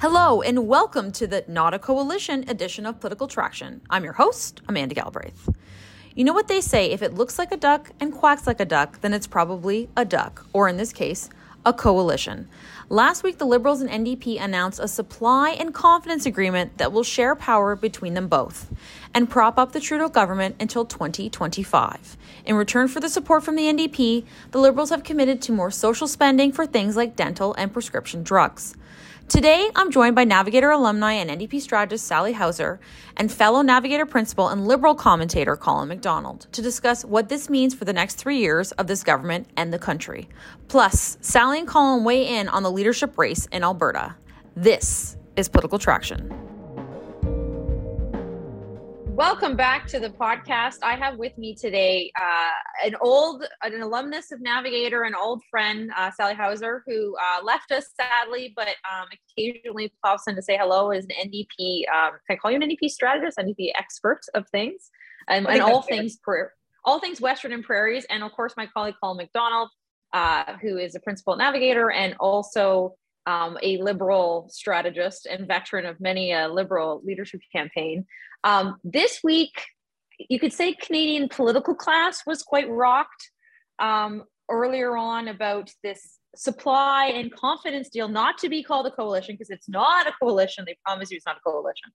Hello, and welcome to the Not a Coalition edition of Political Traction. I'm your host, Amanda Galbraith. You know what they say if it looks like a duck and quacks like a duck, then it's probably a duck, or in this case, a coalition. Last week, the Liberals and NDP announced a supply and confidence agreement that will share power between them both and prop up the Trudeau government until 2025. In return for the support from the NDP, the Liberals have committed to more social spending for things like dental and prescription drugs. Today, I'm joined by Navigator alumni and NDP strategist Sally Housser and fellow Navigator principal and Liberal commentator Colin McDonald to discuss what this means for the next three years of this government and the country. Plus, Sally and Colin weigh in on the leadership race in Alberta. This is Political Traction. Welcome back to the podcast. I have with me today uh, an old, an alumnus of Navigator, an old friend, uh, Sally Housser, who uh, left us sadly, but um, occasionally pops in to say hello. Is an NDP, um, can I call you an NDP strategist, NDP expert of things, um, and all things pra- all things Western and Prairies, and of course my colleague Colin McDonald, uh, who is a principal Navigator and also um, a liberal strategist and veteran of many a liberal leadership campaign. Um, this week, you could say Canadian political class was quite rocked um, earlier on about this supply and confidence deal, not to be called a coalition because it's not a coalition. They promise you it's not a coalition.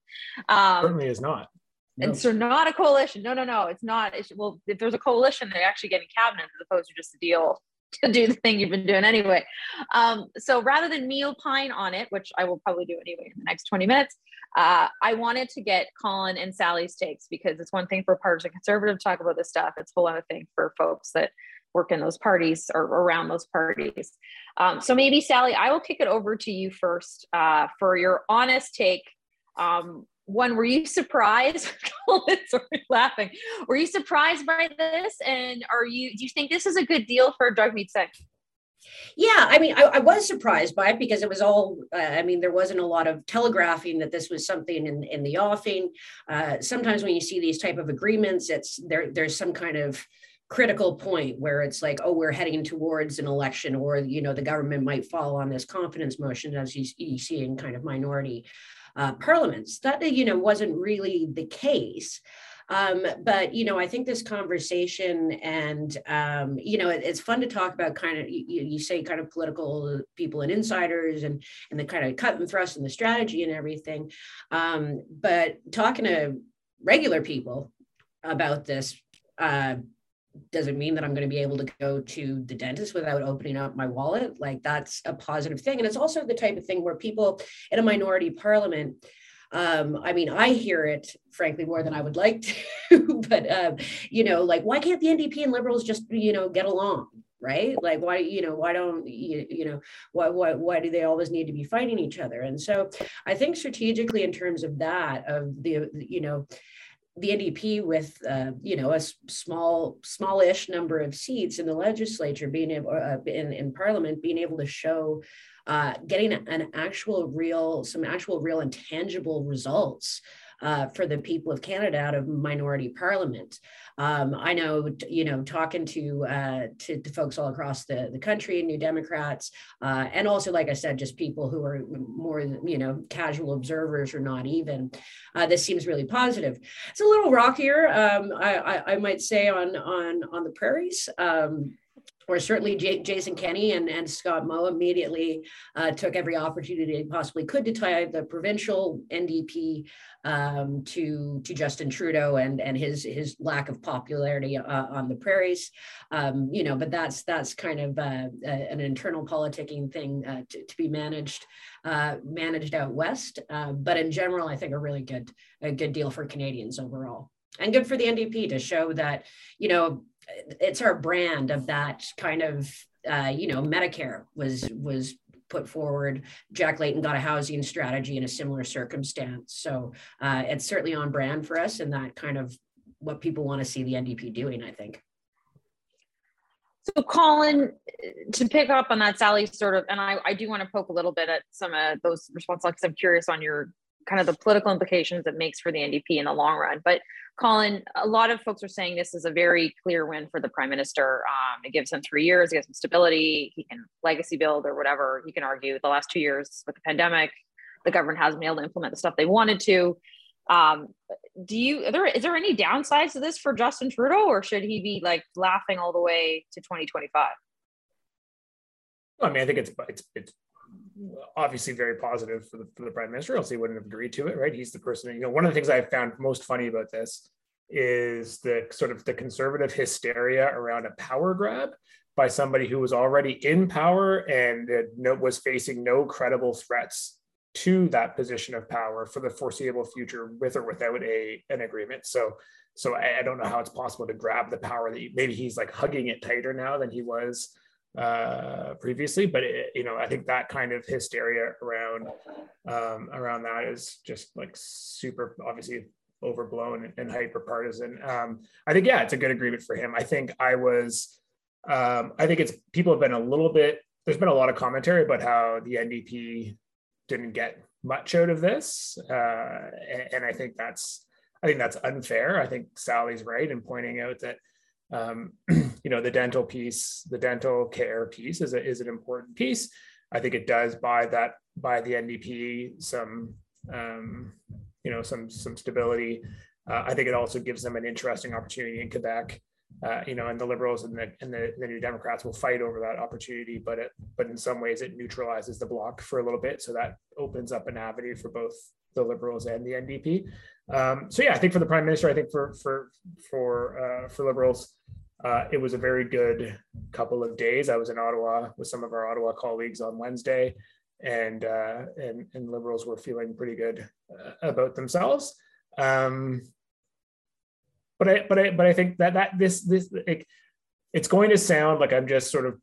Um, Certainly is not. No. And so, not a coalition. No, no, no. It's not. It's, well, if there's a coalition, they're actually getting cabinet as opposed to just a deal to do the thing you've been doing anyway. Um, so rather than me opine on it, which I will probably do anyway in the next 20 minutes, uh, I wanted to get Colin and Sally's takes because it's one thing for partisan conservative to talk about this stuff. It's a whole other thing for folks that work in those parties or around those parties. Um, so maybe Sally, I will kick it over to you first uh, for your honest take um, one were you surprised sorry laughing were you surprised by this and are you do you think this is a good deal for Jagmeet sec yeah, I mean, I, I, was surprised by it because it was all. Uh, I mean, there wasn't a lot of telegraphing that this was something in, in the offing. Uh, sometimes when you see these type of agreements, it's there. There's some kind of critical point where it's like, oh, we're heading towards an election, or you know, the government might fall on this confidence motion, as you, you see in kind of minority uh, parliaments. That you know wasn't really the case. Um, but you know, I think this conversation and um, you know, it, it's fun to talk about. Kind of, you, you, say, kind of political people and insiders, and and the kind of cut and thrust and the strategy and everything. Um, but talking to regular people about this uh, doesn't mean that I'm going to be able to go to the dentist without opening up my wallet. Like that's a positive thing. And it's also the type of thing where people in a minority parliament, um, I mean, I hear it frankly more than I would like to, but um, you know, like why can't the NDP and liberals just, you know, get along? right like why you know why don't you, you know why, why why do they always need to be fighting each other and so i think strategically in terms of that of the you know the NDP with uh, you know a small smallish number of seats in the legislature being able uh, in, in parliament being able to show uh, getting an actual real some actual real and tangible results uh, for the people of Canada out of minority parliament. Um, I know, you know, talking to, uh, to, to folks all across the, the country, New Democrats, uh, and also, like I said, just people who are more, you know, casual observers or not even. Uh, this seems really positive. It's a little rockier, um, I, I, I, might say, on on on the prairies. Um, or certainly J- Jason Kenney and, and Scott Moe immediately uh, took every opportunity they possibly could to tie the provincial NDP um, to to Justin Trudeau and and his his lack of popularity uh, on the prairies, um, you know. But that's that's kind of uh, an internal politicking thing uh, to, to, be managed uh, managed out west. Uh, but in general, I think a really good a good deal for Canadians overall, and good for the NDP to show that you know it's our brand of that kind of uh, you know medicare was was put forward. Jack layton got a housing strategy in a similar circumstance. So uh, it's certainly on brand for us and that kind of what people want to see the ndp doing i think. So colin to pick up on that sally sort of and i, I do want to poke a little bit at some of those responses because i'm curious on your kind of the political implications it makes for the NDP in the long run. But Colin, a lot of folks are saying this is a very clear win for the prime minister. Um, it gives him three years, it gives him stability. He can legacy build or whatever. He can argue the last two years with the pandemic, the government hasn't been able to implement the stuff they wanted to. Um, do you, there, is there any downsides to this for Justin Trudeau or should he be like laughing all the way to 2025? I mean, I think it's, it's, it's obviously very positive for the, for the prime minister, else he wouldn't have agreed to it, right? He's the person, you know, one of the things I found most funny about this is the sort of the conservative hysteria around a power grab by somebody who was already in power and was facing no credible threats to that position of power for the foreseeable future with or without a an agreement so so I, I don't know how it's possible to grab the power that you, maybe he's like hugging it tighter now than he was uh, previously. But it, you know, I think that kind of hysteria around um, around that is just like super obviously overblown and, and hyper partisan. Um, I think yeah, it's a good agreement for him. I think I was. Um, I think it's people have been a little bit. There's been a lot of commentary about how the NDP didn't get much out of this, uh, and, and I think that's. I think that's unfair. I think Sally's right in pointing out that um, you know the dental piece the dental care piece is, a, is an important piece. I think it does buy that by the ndp some um, you know some some stability. Uh, i think it also gives them an interesting opportunity in quebec. Uh, you know and the liberals and the and the, the, new democrats will fight over that opportunity but it but in some ways it neutralizes the Bloc for a little bit. So that opens up an avenue for both the liberals and the ndp um, so yeah, I think for the prime minister, I think for for for uh, for liberals, uh, it was a very good couple of days. I was in Ottawa with some of our Ottawa colleagues on Wednesday, and uh, and and liberals were feeling pretty good uh, about themselves. Um, but I but I but I think that that this this like, it's going to sound like I'm just sort of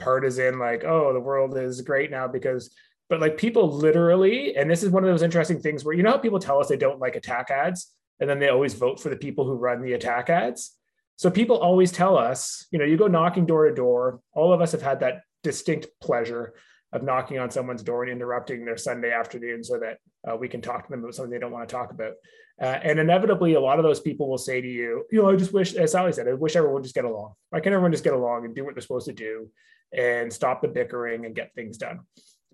partisan, like oh the world is great now because but like people literally, and this is one of those interesting things where you know how people tell us they don't like attack ads, and then they always vote for the people who run the attack ads. So people always tell us, you know, you go knocking door to door. All of us have had that distinct pleasure of knocking on someone's door and interrupting their Sunday afternoon so that uh, we can talk to them about something they don't want to talk about. Uh, and inevitably, a lot of those people will say to you, you know, I just wish, as Sally said, I wish everyone would just get along. Why can't everyone just get along and do what they're supposed to do and stop the bickering and get things done?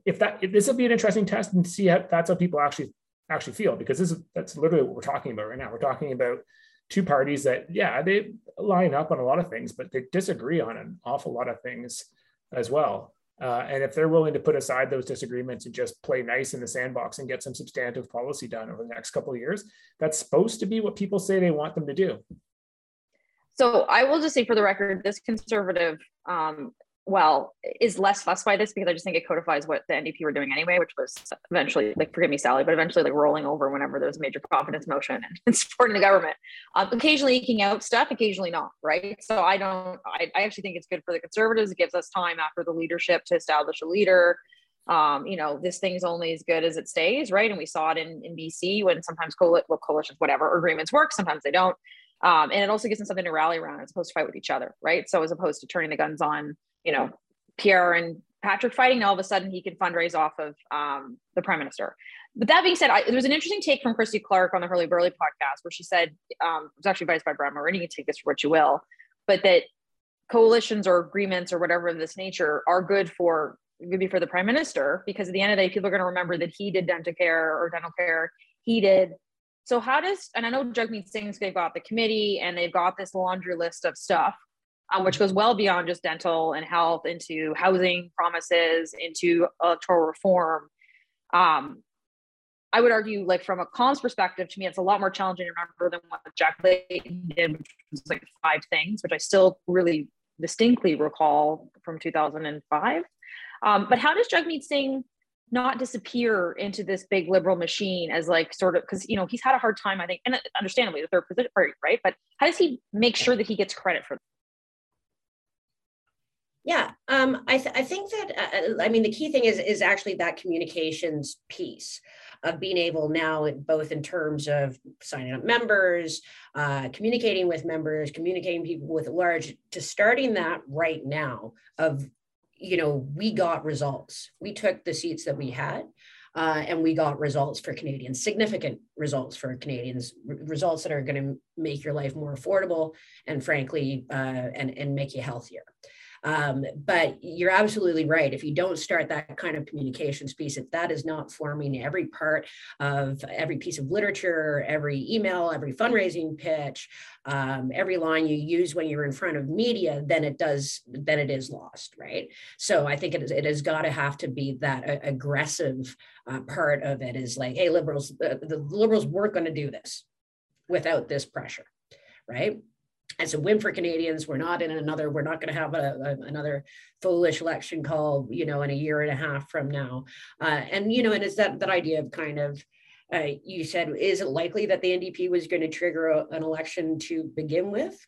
If that if this will be an interesting test and see how that's how people actually actually feel because this is that's literally what we're talking about right now. We're talking about two parties that yeah they line up on a lot of things, but they disagree on an awful lot of things as well. Uh, and if they're willing to put aside those disagreements and just play nice in the sandbox and get some substantive policy done over the next couple of years, that's supposed to be what people say they want them to do. So I will just say for the record, this conservative um, well, is less fussed by this because I just think it codifies what the NDP were doing anyway, which was eventually, like, forgive me, Sally, but eventually, like, rolling over whenever there's a major confidence motion and, and supporting the government. Um, occasionally eking out stuff, occasionally not, right? So I don't, I, I actually think it's good for the conservatives. It gives us time after the leadership to establish a leader. Um, you know, this thing's only as good as it stays, right? And we saw it in, in BC when sometimes coal- well, coalitions, whatever, agreements work, sometimes they don't. Um, and it also gives them something to rally around as opposed to fight with each other, right? So as opposed to turning the guns on you know, Pierre and Patrick fighting, all of a sudden he can fundraise off of um, the prime minister. But that being said, I, there was an interesting take from Christy Clark on the Herle Burly podcast where she said, um, it was actually advised by Brad Morini, you can take this for what you will, but that coalitions or agreements or whatever of this nature are good for maybe for the prime minister because at the end of the day, people are going to remember that he did dental care or dental care. He did. So how does and I know Jagmeet Singh's they've got the committee and they've got this laundry list of stuff um, which goes well beyond just dental and health into housing promises, into electoral reform. Um, I would argue, like from a comms perspective, to me, it's a lot more challenging to remember than what Jack Layton did, which was like five things, which I still really distinctly recall from 2005. Um, but how does Jagmeet Singh not disappear into this big liberal machine as like sort of because you know he's had a hard time, I think, and understandably the third position, right? But how does he make sure that he gets credit for yeah, um, I, th- I think that uh, uh, I mean the key thing is is actually that communications piece of being able now, both in terms of signing up members, uh, communicating with members, communicating people with large, to starting that right now of you know we got results, we took the seats that we had, uh, and we got results for Canadians, significant results for Canadians, r- results that are going to make your life more affordable and frankly, uh, and, and make you healthier. Um, but you're absolutely right. If you don't start that kind of communications piece, if that is not forming every part of every piece of literature, every email, every fundraising pitch, um, every line you use when you're in front of media, then it does, then it is lost, right? So I think it, is, it has got to have to be that uh, aggressive uh, part of it is like, hey, liberals, uh, the liberals weren't going to do this without this pressure, right? It's a win for Canadians. We're not in another, we're not going to have a, a, another foolish election call, you know, in a year and a half from now. Uh, and, you know, and it's that, that idea of kind of, uh, you said, is it likely that the NDP was going to trigger a, an election to begin with?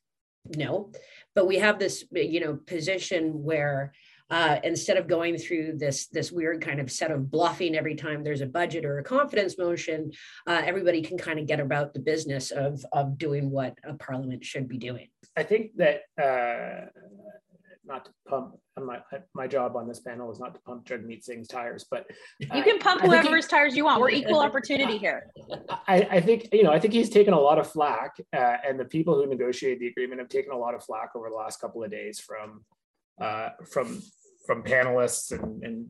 No, but we have this, you know, position where uh, instead of going through this this weird kind of set of bluffing every time there's a budget or a confidence motion, uh, everybody can kind of get about the business of of doing what a parliament should be doing. I think that uh, not to pump my my job on this panel is not to pump Jagmeet Singh's tires, but you can pump whoever's tires you want. We're equal opportunity here. I, I, think you know I think he's taken a lot of flack, uh, and the people who negotiated the agreement have taken a lot of flack over the last couple of days from uh, from from panelists and, and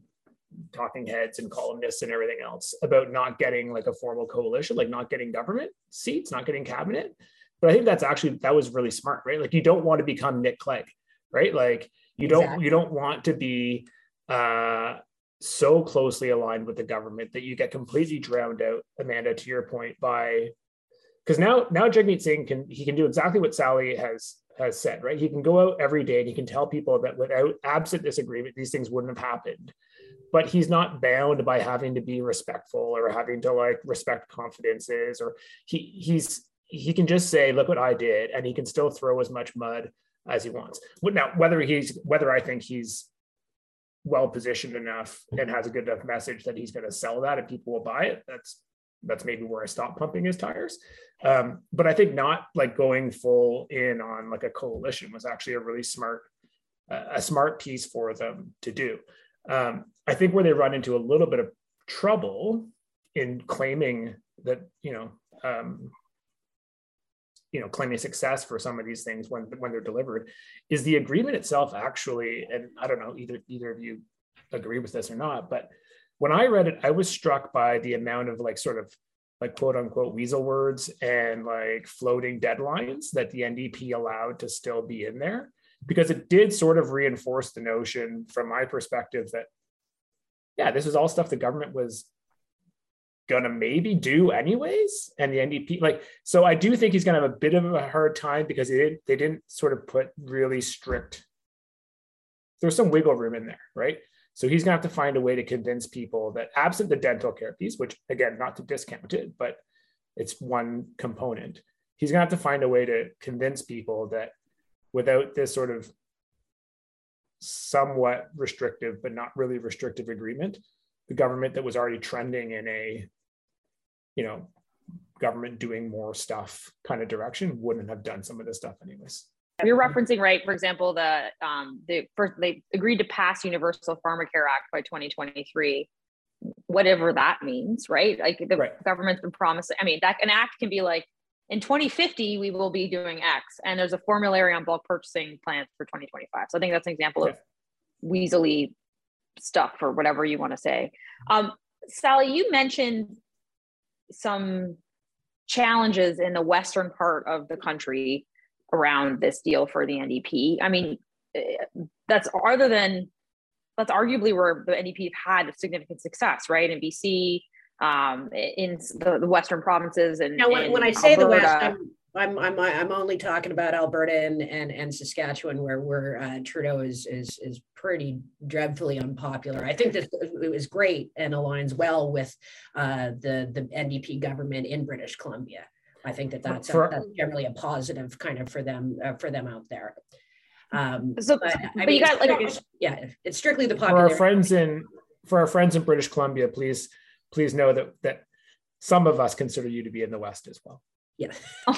talking heads and columnists and everything else about not getting like a formal coalition, like not getting government seats, not getting cabinet. But I think that's actually that was really smart, right? Like you don't want to become Nick Clegg, right? Like you don't exactly. you don't want to be uh so closely aligned with the government that you get completely drowned out, Amanda, to your point, by because now now Jagmeet Singh can he can do exactly what Sally has has said, right? He can go out every day and he can tell people that without absent this agreement, these things wouldn't have happened. But he's not bound by having to be respectful or having to like respect confidences, or he he's he can just say, look what I did, and he can still throw as much mud as he wants. Now, whether he's whether I think he's well positioned enough and has a good enough message that he's going to sell that and people will buy it, that's that's maybe where I stopped pumping his tires. Um, but I think not like going full in on like a coalition was actually a really smart, uh, a smart piece for them to do. Um, I think where they run into a little bit of trouble in claiming that you know, um, you know, claiming success for some of these things when when they're delivered, is the agreement itself actually, and I don't know either either of you agree with this or not, but when I read it, I was struck by the amount of like sort of like quote unquote weasel words and like floating deadlines that the NDP allowed to still be in there because it did sort of reinforce the notion from my perspective that yeah this is all stuff the government was gonna maybe do anyways and the ndp like so i do think he's gonna have a bit of a hard time because they didn't they didn't sort of put really strict there's some wiggle room in there right so he's going to have to find a way to convince people that absent the dental care piece, which again, not to discount it, but it's one component, he's going to have to find a way to convince people that without this sort of somewhat restrictive, but not really restrictive agreement, the government that was already trending in a, you know, government doing more stuff kind of direction wouldn't have done some of this stuff anyways you're referencing right for example the um the first they agreed to pass universal pharmacare act by 2023 whatever that means right? Like the right. government's been promising i mean that an act can be like in 2050 we will be doing x and there's a formulary on bulk purchasing plans for 2025 so i think that's an example of weaselly stuff or whatever you want to say. Um, sally you mentioned some challenges in the western part of the country around this deal for the NDP. I mean, eh, that's other than that's arguably where the NDP have had significant success, right? In BC, um, in the, the Western provinces, and now when, when I say Alberta, the West, I'm, I'm I'm I'm only talking about Alberta and and, and Saskatchewan, where where uh, Trudeau is is is pretty dreadfully unpopular. I think that it was great and aligns well with uh, the the NDP government in British Columbia. I think that that's, for, a, that's generally a positive kind of for them uh, for them out there. Um, so, but, I but mean, you got like it's, yeah, it's strictly the popular. For our friends in for our friends in British Columbia, please please know that that some of us consider you to be in the West as well. Yeah.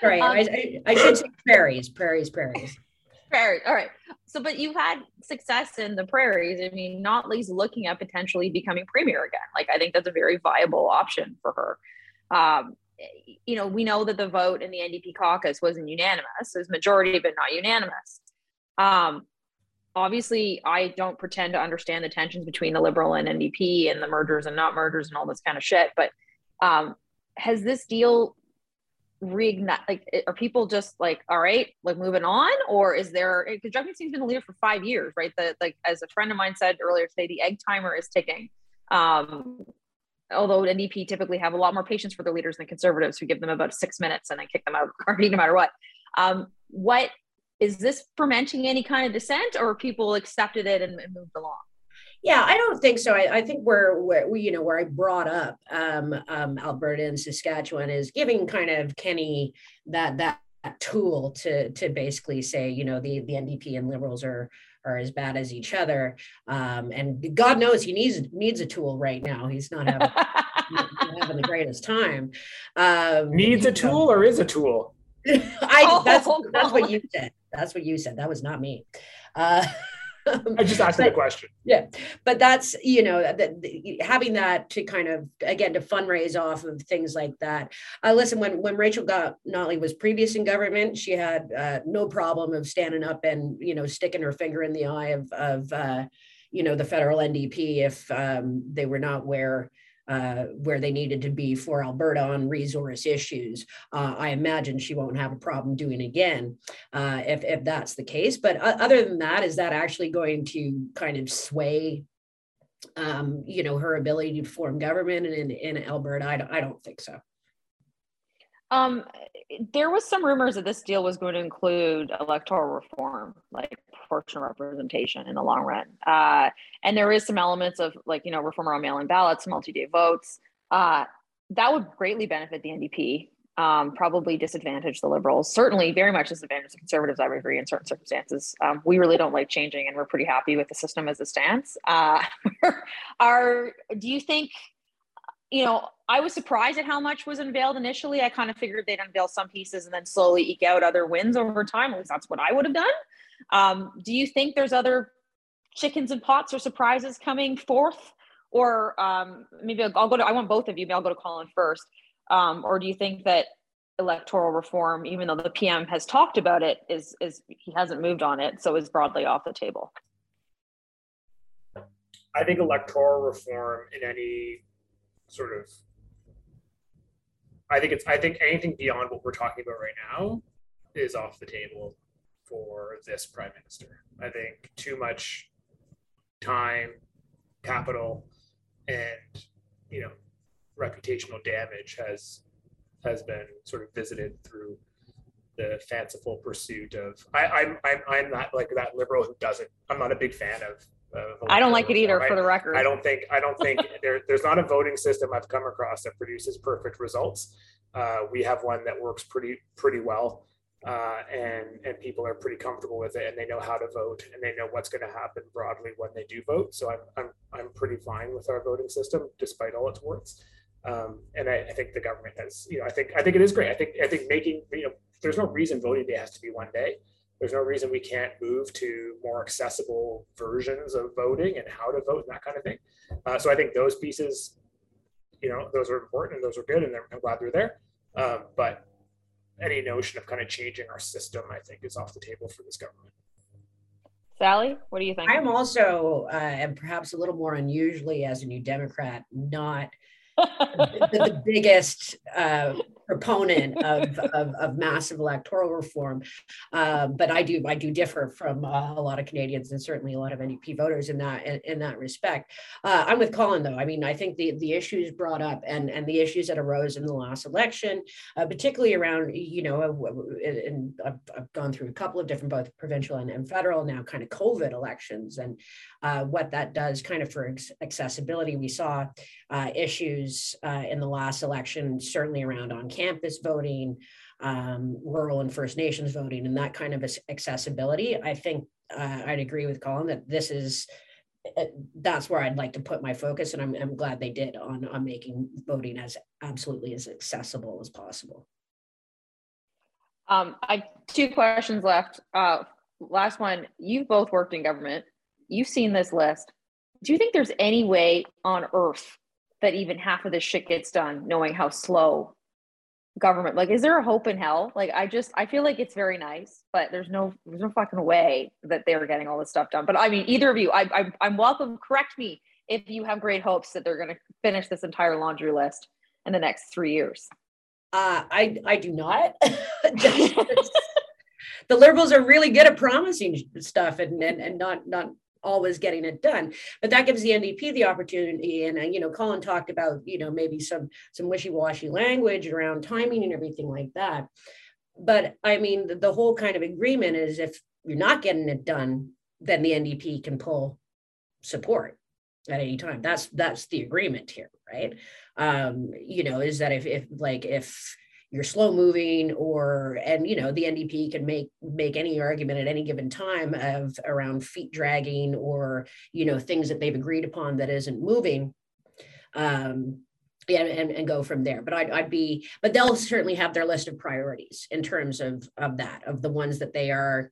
Sorry, um, I, I, I, should say prairies, prairies, prairies. Prairies. All right. So, but you've had success in the prairies. I mean, Notley's looking at potentially becoming premier again. Like, I think that's a very viable option for her. Um, you know, we know that the vote in the NDP caucus wasn't unanimous. It was majority, but not unanimous. Um, obviously, I don't pretend to understand the tensions between the Liberal and NDP and the mergers and not mergers and all this kind of shit. But um, has this deal reignite like are people just like all right like moving on or is there because Jagmeet Singh's been the leader for five years right that like as a friend of mine said earlier today the egg timer is ticking um although NDP typically have a lot more patience for their leaders than conservatives who give them about six minutes and then kick them out of the party no matter what um what is this fermenting any kind of dissent or people accepted it and, and moved along yeah, I don't think so. I, I think where where we, you know, where I brought up um, um, Alberta and Saskatchewan is giving kind of Kenney that that tool to to basically say, you know, the the NDP and Liberals are are as bad as each other. Um, and God knows he needs needs a tool right now. He's not having, not having the greatest time. Um, needs a tool or is a tool? I that's oh, that's what you said. That's what you said. That was not me. Uh, I just asked but, the question. Yeah, but that's you know having that to kind of again to fundraise off of things like that. Uh, listen, when when Rachel got Notley was previous in government, she had uh, no problem of standing up and you know sticking her finger in the eye of of uh, you know the federal NDP if um, they were not where uh, where they needed to be for Alberta on resource issues. Uh, I imagine she won't have a problem doing again uh, if, if that's the case. But other than that, is that actually going to kind of sway, um, you know, her ability to form government in, in Alberta? I don't, I don't think so. Um, there was some rumors that this deal was going to include electoral reform, like proportional representation in the long run. Uh, and there is some elements of like, you know, reform around mail-in ballots, multi-day votes. Uh, that would greatly benefit the NDP, um, probably disadvantage the liberals, certainly very much disadvantage the conservatives, I would agree, in certain circumstances. Um, we really don't like changing and we're pretty happy with the system as it stands. Uh, are, do you think you know, I was surprised at how much was unveiled initially. I kind of figured they'd unveil some pieces and then slowly eke out other wins over time. At least that's what I would have done. Um, do you think there's other chickens and pots or surprises coming forth? Or um, maybe I'll, go to, I want both of you, maybe I'll go to Colin first. Um, or do you think that electoral reform, even though the PM has talked about it, is, is he hasn't moved on it, so is broadly off the table? I think electoral reform in any sort of I think it's I think anything beyond what we're talking about right now is off the table for this prime minister. I think too much time, capital, and you know, reputational damage has has been sort of visited through the fanciful pursuit of I, I'm I'm I'm not like that liberal who doesn't I'm not a big fan of I don't like it either, for the record. I don't think I don't think there, there's not a voting system I've come across that produces perfect results. Uh, we have one that works pretty pretty well, uh, and and people are pretty comfortable with it, and they know how to vote, and they know what's going to happen broadly when they do vote. So I'm I'm I'm pretty fine with our voting system, despite all its warts. Um, and I, I think the government has, you know, I think I think it is great. I think I think making you know, there's no reason voting day has to be one day there's no reason we can't move to more accessible versions of voting and how to vote and that kind of thing. Uh, so I think those pieces, you know, those are important and those are good, and I'm glad they're there. Um, but any notion of kind of changing our system, I think, is off the table for this government. Sally, what do you think? I'm also, uh, and perhaps a little more unusually as a New Democrat, not the, the, biggest uh, proponent of, of, of, massive electoral reform. Um, but I do I do differ from uh, a lot of Canadians and certainly a lot of NDP voters in that in, in that respect. Uh, I'm with Colin though. I mean, I think the the issues brought up and and the issues that arose in the last election, uh, particularly around you know, and I've, I've, gone through a couple of different both provincial and, and federal now kind of COVID elections and uh, what that does kind of for accessibility. We saw uh, issues uh, in the last election, certainly around on campus voting, um, rural and First Nations voting, and that kind of accessibility. I think uh, I'd agree with Colin that this is uh, that's where I'd like to put my focus, and I'm, I'm glad they did on on making voting as absolutely as accessible as possible. Um, I two questions left. Uh, last one. You've both worked in government. You've seen this list. Do you think there's any way on earth that even half of this shit gets done, knowing how slow government? Like, is there a hope in hell? Like, I just I feel like it's very nice, but there's no there's no fucking way that they're getting all this stuff done. But I mean, either of you, I, I I'm welcome. Correct me if you have great hopes that they're going to finish this entire laundry list in the next three years. Uh, I I do not. the liberals are really good at promising stuff and, and, and not not always getting it done. But that gives the ndp the opportunity and uh, you know colin talked about you know maybe some some wishy-washy language around timing and everything like that. But i mean the, the whole kind of agreement is if you're not getting it done then the ndp can pull support at any time. That's that's the agreement here right? Um you know is that if if like if you're slow moving or and you know the ndp can make make any argument at any given time of around feet dragging or you know things that they've agreed upon that isn't moving um yeah, and, and go from there. But I'd, I'd be, but they'll certainly have their list of priorities in terms of of that, of the ones that they are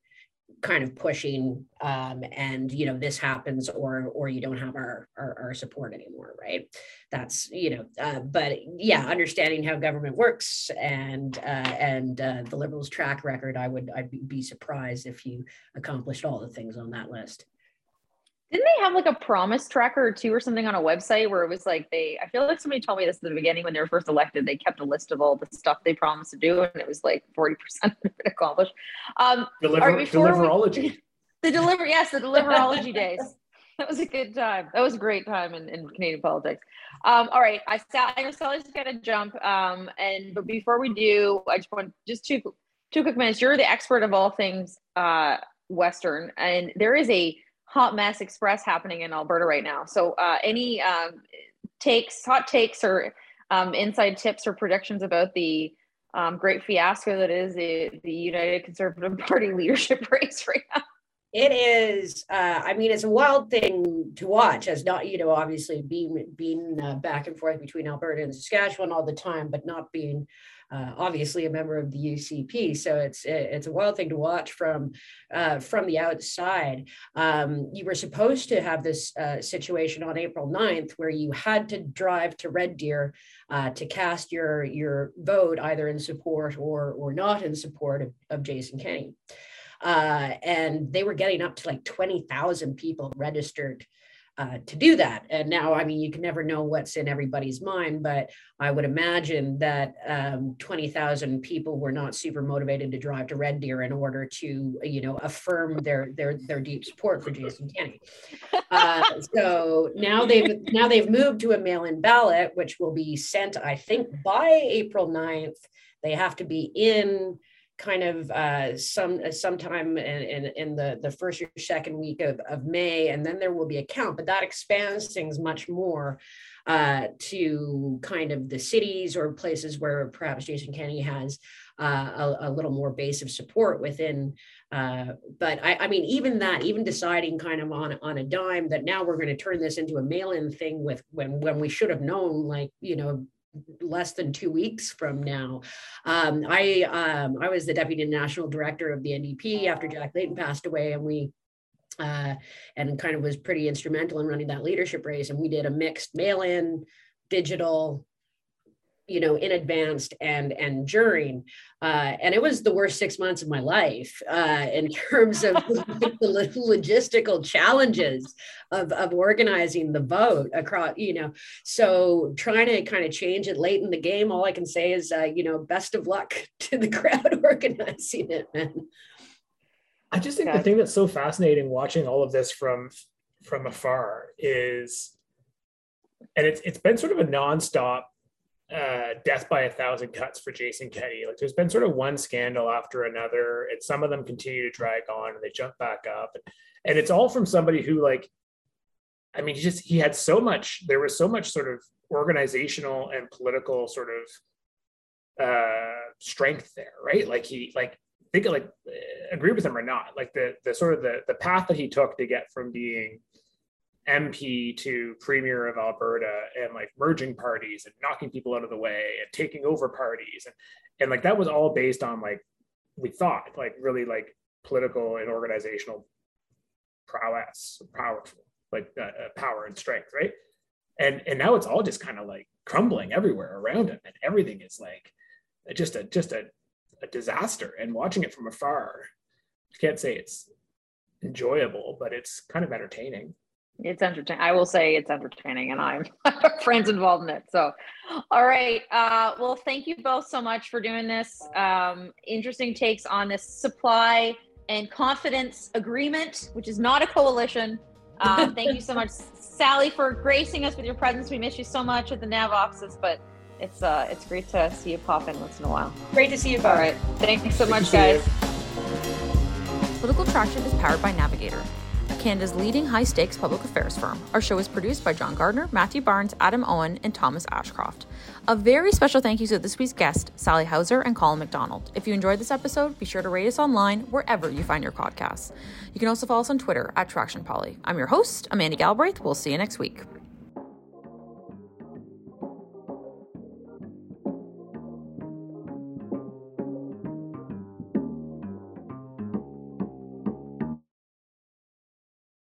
kind of pushing um, and you know this happens or or you don't have our, our, our support anymore right? That's you know uh, but yeah understanding how government works and uh, and uh, the liberals track record i would i'd be surprised if you accomplished all the things on that list didn't they have like a promise tracker or two or something on a website where it was like they I feel like somebody told me this at the beginning when they were first elected, they kept a list of all the stuff they promised to do and it was like 40% accomplished. Um Deliver, deliverology. We, the deliver yes, the deliverology days. That was a good time. That was a great time in, in Canadian politics. Um, all right. I I know Sally's gonna jump. Um, and but before we do, I just want just two two quick minutes. You're the expert of all things uh Western, and there is a hot mess express happening in Alberta right now. So uh, any um, takes, hot takes, or um, inside tips or predictions about the um, great fiasco that is the, the United Conservative Party leadership race right now? It is. Uh, I mean, it's a wild thing to watch. As not, you know, obviously being being uh, back and forth between Alberta and Saskatchewan all the time, but not being uh, obviously a member of the UCP. So it's it's a wild thing to watch from uh, from the outside. Um, you were supposed to have this uh, situation on April 9th where you had to drive to Red Deer uh, to cast your your vote either in support or or not in support of, of Jason Kenney. Uh, and they were getting up to like 20,000 people registered uh, to do that. And now, I mean, you can never know what's in everybody's mind, but I would imagine that um, 20,000 people were not super motivated to drive to Red Deer in order to, you know, affirm their their their deep support for Jason Kenney. Uh, so now they've now they've moved to a mail-in ballot, which will be sent, I think, by April 9th. They have to be in kind of uh, some uh, sometime in, in, in, the, the first or second week of, of May, and then there will be a count, but that expands things much more uh, to kind of the cities or places where perhaps Jason Kenney has uh, a, a, little more base of support within. Uh, but I, I, mean, even that, even deciding kind of on, on a dime that now we're going to turn this into a mail-in thing with when when we should have known, like you know, less than two weeks from now. Um, I um, I was the deputy national director of the NDP after Jack Layton passed away, and we uh, and kind of was pretty instrumental in running that leadership race. And we did a mixed mail-in, digital, you know in advance and and during uh, and it was the worst six months of my life uh, in terms of the logistical challenges of, of organizing the vote across you know so trying to kind of change it late in the game all i can say is uh, you know best of luck to the crowd organizing it man i just think yeah. the thing that's so fascinating watching all of this from from afar is and it's it's been sort of a nonstop uh, death by a thousand cuts for Jason Kenney. Like there's been sort of one scandal after another, and some of them continue to drag on and they jump back up. And, and it's all from somebody who, like, I mean, he just he had so much, there was so much sort of organizational and political sort of uh strength there, right? Like he like think like agree with him or not, like the the sort of the the path that he took to get from being MP to Premier of Alberta and like merging parties and knocking people out of the way and taking over parties and and like that was all based on like we thought like really like political and organizational prowess, powerful, like uh, uh, power and strength, right? And and now it's all just kind of like crumbling everywhere around him, and everything is like just a just a, a disaster. And watching it from afar, I can't say it's enjoyable, but it's kind of entertaining. It's entertaining. I will say it's entertaining, and I'm friends involved in it. So, all right. Uh, well, thank you both so much for doing this. Um, interesting takes on this supply and confidence agreement, which is not a coalition. Uh, thank you so much, Sally, for gracing us with your presence. We miss you so much at the Nav offices, but it's uh, it's great to see you pop in once in a while. Great to see you. Both. All right. Thanks so much, guys. Political Traction is powered by Navigator. Canada's leading high stakes public affairs firm. Our show is produced by John Gardner, Matthew Barnes, Adam Owen, and Thomas Ashcroft. A very special thank you to this week's guests, Sally Housser and Colin McDonald. If you enjoyed this episode, be sure to rate us online wherever you find your podcasts. You can also follow us on Twitter at Traction Poly. I'm your host, Amanda Galbraith. We'll see you next week.